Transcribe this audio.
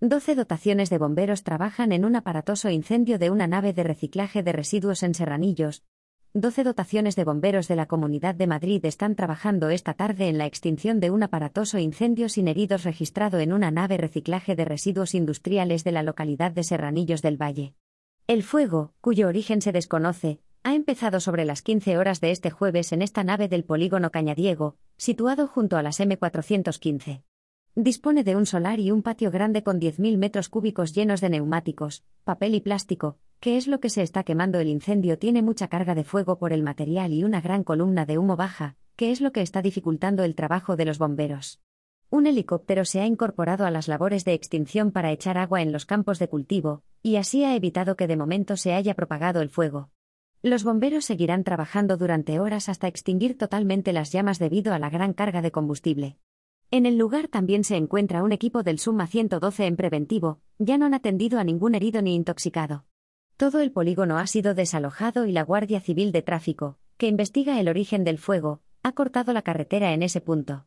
12 dotaciones de bomberos trabajan en un aparatoso incendio de una nave de reciclaje de residuos en Serranillos. 12 dotaciones de bomberos de la Comunidad de Madrid están trabajando esta tarde en la extinción de un aparatoso incendio sin heridos registrado en una nave reciclaje de residuos industriales de la localidad de Serranillos del Valle. El fuego, cuyo origen se desconoce, ha empezado sobre las 15 horas de este jueves en esta nave del polígono Cañadiego, situado junto a las M415. Dispone de un solar y un patio grande con 10.000 metros cúbicos llenos de neumáticos, papel y plástico, que es lo que se está quemando el incendio tiene mucha carga de fuego por el material y una gran columna de humo baja, que es lo que está dificultando el trabajo de los bomberos. Un helicóptero se ha incorporado a las labores de extinción para echar agua en los campos de cultivo, y así ha evitado que de momento se haya propagado el fuego. Los bomberos seguirán trabajando durante horas hasta extinguir totalmente las llamas debido a la gran carga de combustible. En el lugar también se encuentra un equipo del Suma 112 en preventivo, ya no han atendido a ningún herido ni intoxicado. Todo el polígono ha sido desalojado y la Guardia Civil de Tráfico, que investiga el origen del fuego, ha cortado la carretera en ese punto.